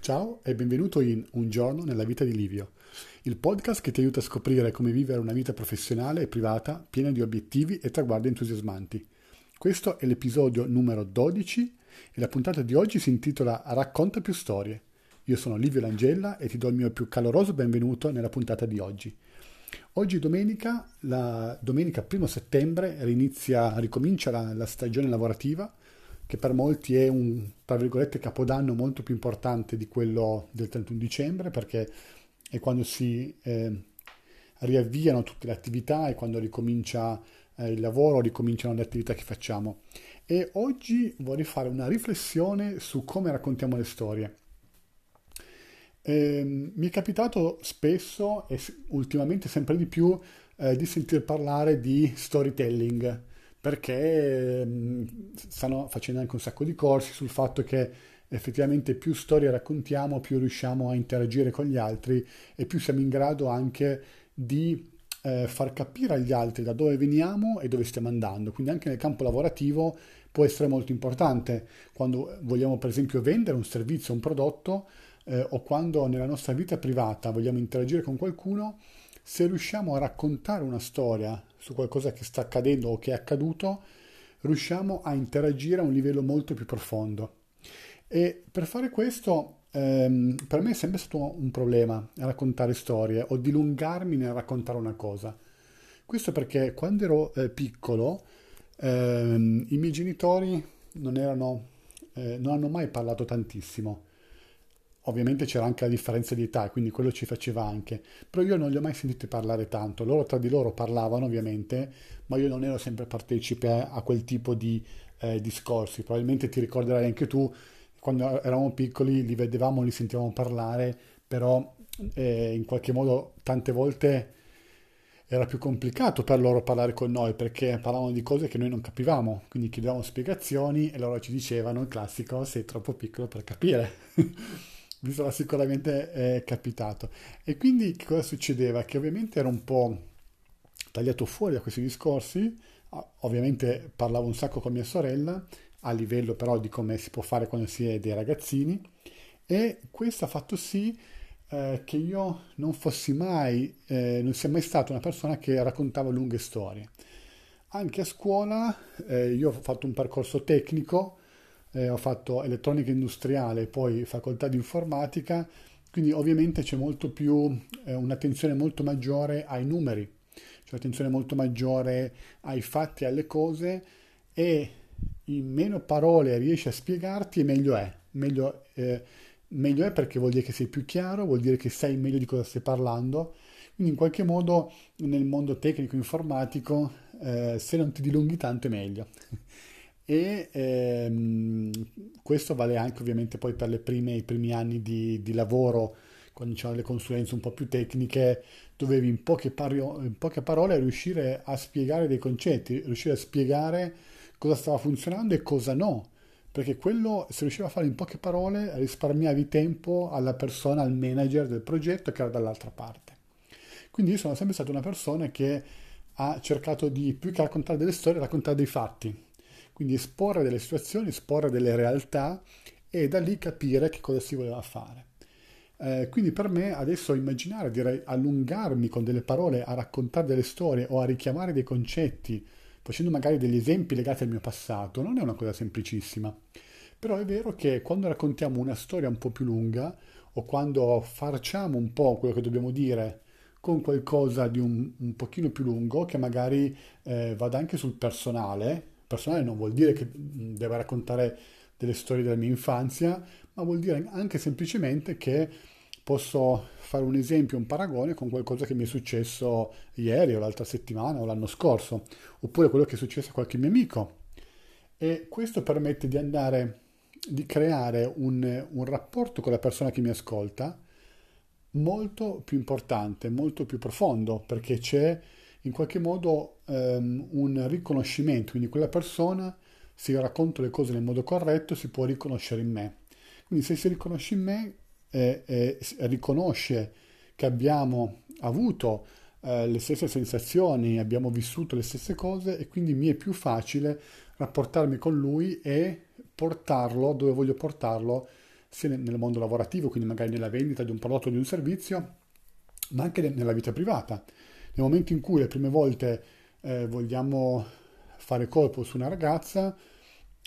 Ciao e benvenuto in Un giorno nella vita di Livio, il podcast che ti aiuta a scoprire come vivere una vita professionale e privata piena di obiettivi e traguardi entusiasmanti. Questo è l'episodio numero 12 e la puntata di oggi si intitola Racconta più storie. Io sono Livio Langella e ti do il mio più caloroso benvenuto nella puntata di oggi. Oggi domenica, la domenica 1 settembre, rinizia, ricomincia la, la stagione lavorativa che per molti è un, tra virgolette, capodanno molto più importante di quello del 31 dicembre, perché è quando si eh, riavviano tutte le attività e quando ricomincia eh, il lavoro, ricominciano le attività che facciamo. E oggi vorrei fare una riflessione su come raccontiamo le storie. Eh, mi è capitato spesso e ultimamente sempre di più eh, di sentir parlare di storytelling perché mh, stanno facendo anche un sacco di corsi sul fatto che effettivamente più storie raccontiamo, più riusciamo a interagire con gli altri e più siamo in grado anche di eh, far capire agli altri da dove veniamo e dove stiamo andando. Quindi anche nel campo lavorativo può essere molto importante quando vogliamo per esempio vendere un servizio, un prodotto eh, o quando nella nostra vita privata vogliamo interagire con qualcuno se riusciamo a raccontare una storia su qualcosa che sta accadendo o che è accaduto, riusciamo a interagire a un livello molto più profondo. E per fare questo, ehm, per me è sempre stato un problema raccontare storie o dilungarmi nel raccontare una cosa. Questo perché quando ero eh, piccolo, ehm, i miei genitori non, erano, eh, non hanno mai parlato tantissimo Ovviamente c'era anche la differenza di età, quindi quello ci faceva anche. Però io non li ho mai sentiti parlare tanto. Loro tra di loro parlavano, ovviamente, ma io non ero sempre partecipe a, quel tipo di eh, discorsi. Probabilmente ti ricorderai anche tu, quando eravamo piccoli, li vedevamo, li sentivamo parlare, però eh, in qualche modo tante volte era più complicato per loro parlare con noi perché parlavano di cose che noi non capivamo, quindi chiedevamo spiegazioni e loro ci dicevano il classico sei troppo piccolo per capire. mi sarà sicuramente eh, capitato. E quindi che cosa succedeva? Che ovviamente ero un po' tagliato fuori da questi discorsi, ovviamente parlavo un sacco con mia sorella, a livello però di come si può fare quando si è dei ragazzini, e questo ha fatto sì eh, che io non fossi mai, eh, non sia mai stata una persona che raccontava lunghe storie. Anche a scuola eh, io ho fatto un percorso tecnico, eh, ho fatto elettronica industriale e poi facoltà di informatica, quindi ovviamente c'è molto più, eh, un'attenzione molto maggiore ai numeri, c'è un'attenzione molto maggiore ai fatti, alle cose e in meno parole riesci a spiegarti meglio è. Meglio, eh, meglio è perché vuol dire che sei più chiaro, vuol dire che sai meglio di cosa stai parlando. Quindi in qualche modo nel mondo tecnico informatico eh, se non ti dilunghi tanto è meglio e ehm, questo vale anche ovviamente poi per prime, i primi anni di, di lavoro quando c'erano le consulenze un po' più tecniche dovevi in poche, paro- in poche parole riuscire a spiegare dei concetti riuscire a spiegare cosa stava funzionando e cosa no. Perché quello se riusciva a fare in poche parole risparmiavi tempo alla persona, al manager del progetto che era dall'altra parte. Quindi io sono sempre stata una persona che ha cercato di più che raccontare delle storie raccontare dei fatti quindi esporre delle situazioni, esporre delle realtà e da lì capire che cosa si voleva fare. Eh, quindi per me adesso immaginare, direi allungarmi con delle parole a raccontare delle storie o a richiamare dei concetti, facendo magari degli esempi legati al mio passato, non è una cosa semplicissima. Però è vero che quando raccontiamo una storia un po' più lunga o quando farciamo un po' quello che dobbiamo dire con qualcosa di un, un pochino più lungo, che magari eh, vada anche sul personale, personale non vuol dire che deve raccontare delle storie della mia infanzia, ma vuol dire anche semplicemente che posso fare un esempio, un paragone con qualcosa che mi è successo ieri o l'altra settimana o l'anno scorso, oppure quello che è successo a qualche mio amico. E questo permette di andare, di creare un, un rapporto con la persona che mi ascolta molto più importante, molto più profondo, perché c'è in qualche modo um, un riconoscimento, quindi quella persona, se io racconto le cose nel modo corretto, si può riconoscere in me. Quindi se si riconosce in me, eh, eh, riconosce che abbiamo avuto eh, le stesse sensazioni, abbiamo vissuto le stesse cose e quindi mi è più facile rapportarmi con lui e portarlo dove voglio portarlo sia nel mondo lavorativo, quindi magari nella vendita di un prodotto o di un servizio, ma anche nella vita privata. Nel momento in cui le prime volte eh, vogliamo fare colpo su una ragazza,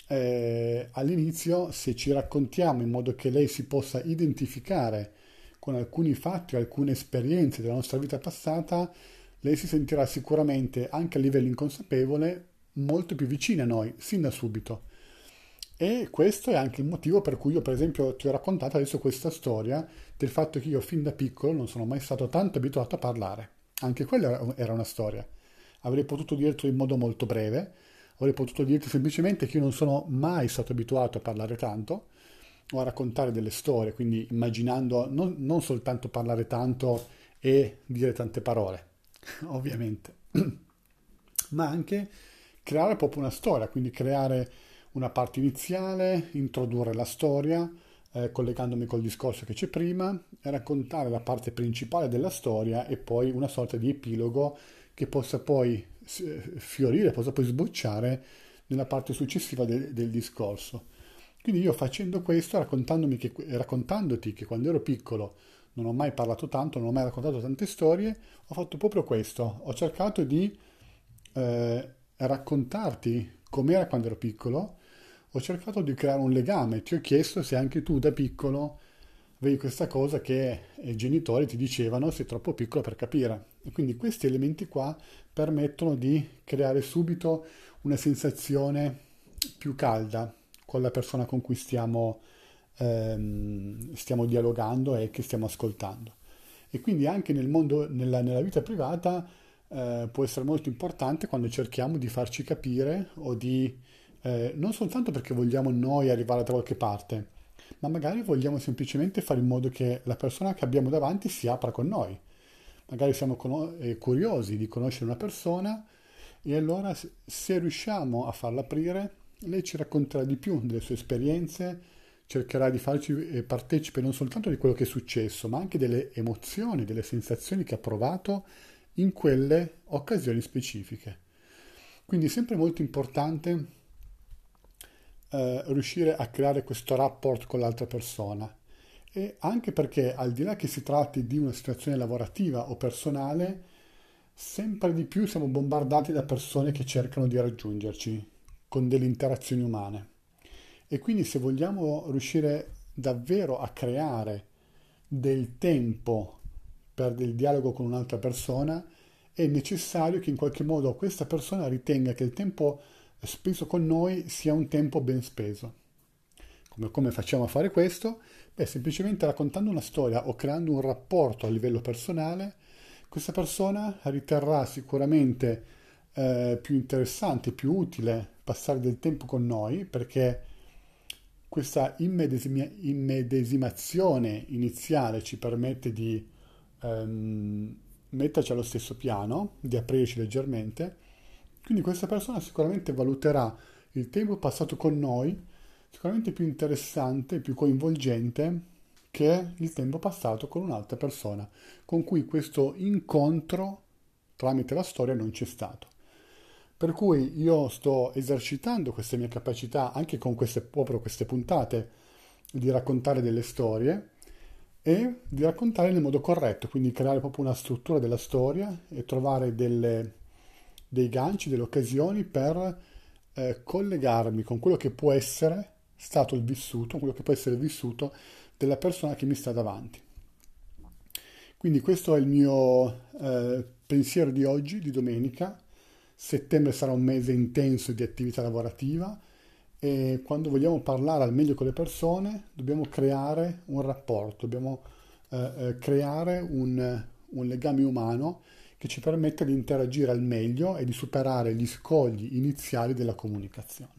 eh, all'inizio se ci raccontiamo in modo che lei si possa identificare con alcuni fatti, alcune esperienze della nostra vita passata, lei si sentirà sicuramente anche a livello inconsapevole molto più vicina a noi, sin da subito. E questo è anche il motivo per cui io, per esempio, ti ho raccontato adesso questa storia del fatto che io fin da piccolo non sono mai stato tanto abituato a parlare. Anche quella era una storia. Avrei potuto dirtelo in modo molto breve, avrei potuto dirti semplicemente che io non sono mai stato abituato a parlare tanto o a raccontare delle storie, quindi immaginando non, non soltanto parlare tanto e dire tante parole, ovviamente, ma anche creare proprio una storia, quindi creare una parte iniziale, introdurre la storia, eh, collegandomi col discorso che c'è prima, raccontare la parte principale della storia e poi una sorta di epilogo che possa poi fiorire, possa poi sbocciare nella parte successiva del, del discorso. Quindi io facendo questo, che, raccontandoti che quando ero piccolo non ho mai parlato tanto, non ho mai raccontato tante storie, ho fatto proprio questo. Ho cercato di eh, raccontarti com'era quando ero piccolo, ho cercato di creare un legame, ti ho chiesto se anche tu da piccolo avevi questa cosa che i genitori ti dicevano sei troppo piccolo per capire. E quindi questi elementi qua permettono di creare subito una sensazione più calda con la persona con cui stiamo, ehm, stiamo dialogando e che stiamo ascoltando. E quindi anche nel mondo, nella, nella vita privata eh, può essere molto importante quando cerchiamo di farci capire o di eh, non soltanto perché vogliamo noi arrivare da qualche parte, ma magari vogliamo semplicemente fare in modo che la persona che abbiamo davanti si apra con noi. Magari siamo con- eh, curiosi di conoscere una persona e allora se riusciamo a farla aprire, lei ci racconterà di più delle sue esperienze, cercherà di farci eh, partecipe non soltanto di quello che è successo, ma anche delle emozioni, delle sensazioni che ha provato in quelle occasioni specifiche. Quindi è sempre molto importante eh, riuscire a creare questo rapport con l'altra persona e anche perché al di là che si tratti di una situazione lavorativa o personale, sempre di più siamo bombardati da persone che cercano di raggiungerci con delle interazioni umane. E quindi se vogliamo riuscire davvero a creare del tempo per del dialogo con un'altra persona, è necessario che in qualche modo questa persona ritenga che il tempo speso con noi sia un tempo ben speso. Come, come facciamo a fare questo? Beh, semplicemente raccontando una storia o creando un rapporto a livello personale, questa persona riterrà sicuramente eh, più interessante, più utile passare del tempo con noi perché questa immedesima, immedesimazione iniziale ci permette di ehm, metterci allo stesso piano, di aprirci leggermente quindi questa persona sicuramente valuterà il tempo passato con noi sicuramente più interessante, più coinvolgente che il tempo passato con un'altra persona con cui questo incontro tramite la storia non c'è stato. Per cui io sto esercitando queste mie capacità anche con queste, proprio queste puntate di raccontare delle storie e di raccontare nel modo corretto, quindi creare proprio una struttura della storia e trovare delle dei ganci, delle occasioni per eh, collegarmi con quello che può essere stato il vissuto, quello che può essere il vissuto della persona che mi sta davanti. Quindi questo è il mio eh, pensiero di oggi, di domenica. Settembre sarà un mese intenso di attività lavorativa e quando vogliamo parlare al meglio con le persone dobbiamo creare un rapporto, dobbiamo eh, eh creare un, un legame umano che ci permette di interagire al meglio e di superare gli scogli iniziali della comunicazione.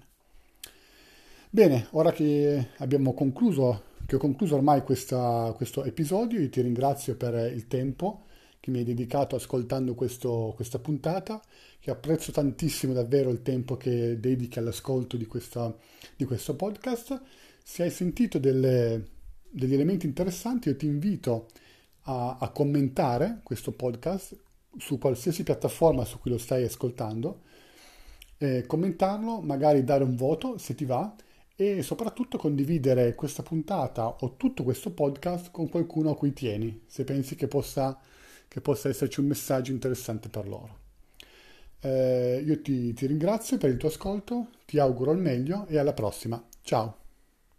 Bene, ora che abbiamo concluso, che ho concluso ormai questa, questo episodio, io ti ringrazio per il tempo che mi hai dedicato ascoltando questo, questa puntata, che apprezzo tantissimo davvero il tempo che dedichi all'ascolto di, questa, di questo podcast. Se hai sentito delle, degli elementi interessanti, io ti invito a, a commentare questo podcast su qualsiasi piattaforma su cui lo stai ascoltando, eh, commentarlo, magari dare un voto se ti va e soprattutto condividere questa puntata o tutto questo podcast con qualcuno a cui tieni, se pensi che possa, che possa esserci un messaggio interessante per loro. Eh, io ti, ti ringrazio per il tuo ascolto, ti auguro il meglio e alla prossima. Ciao!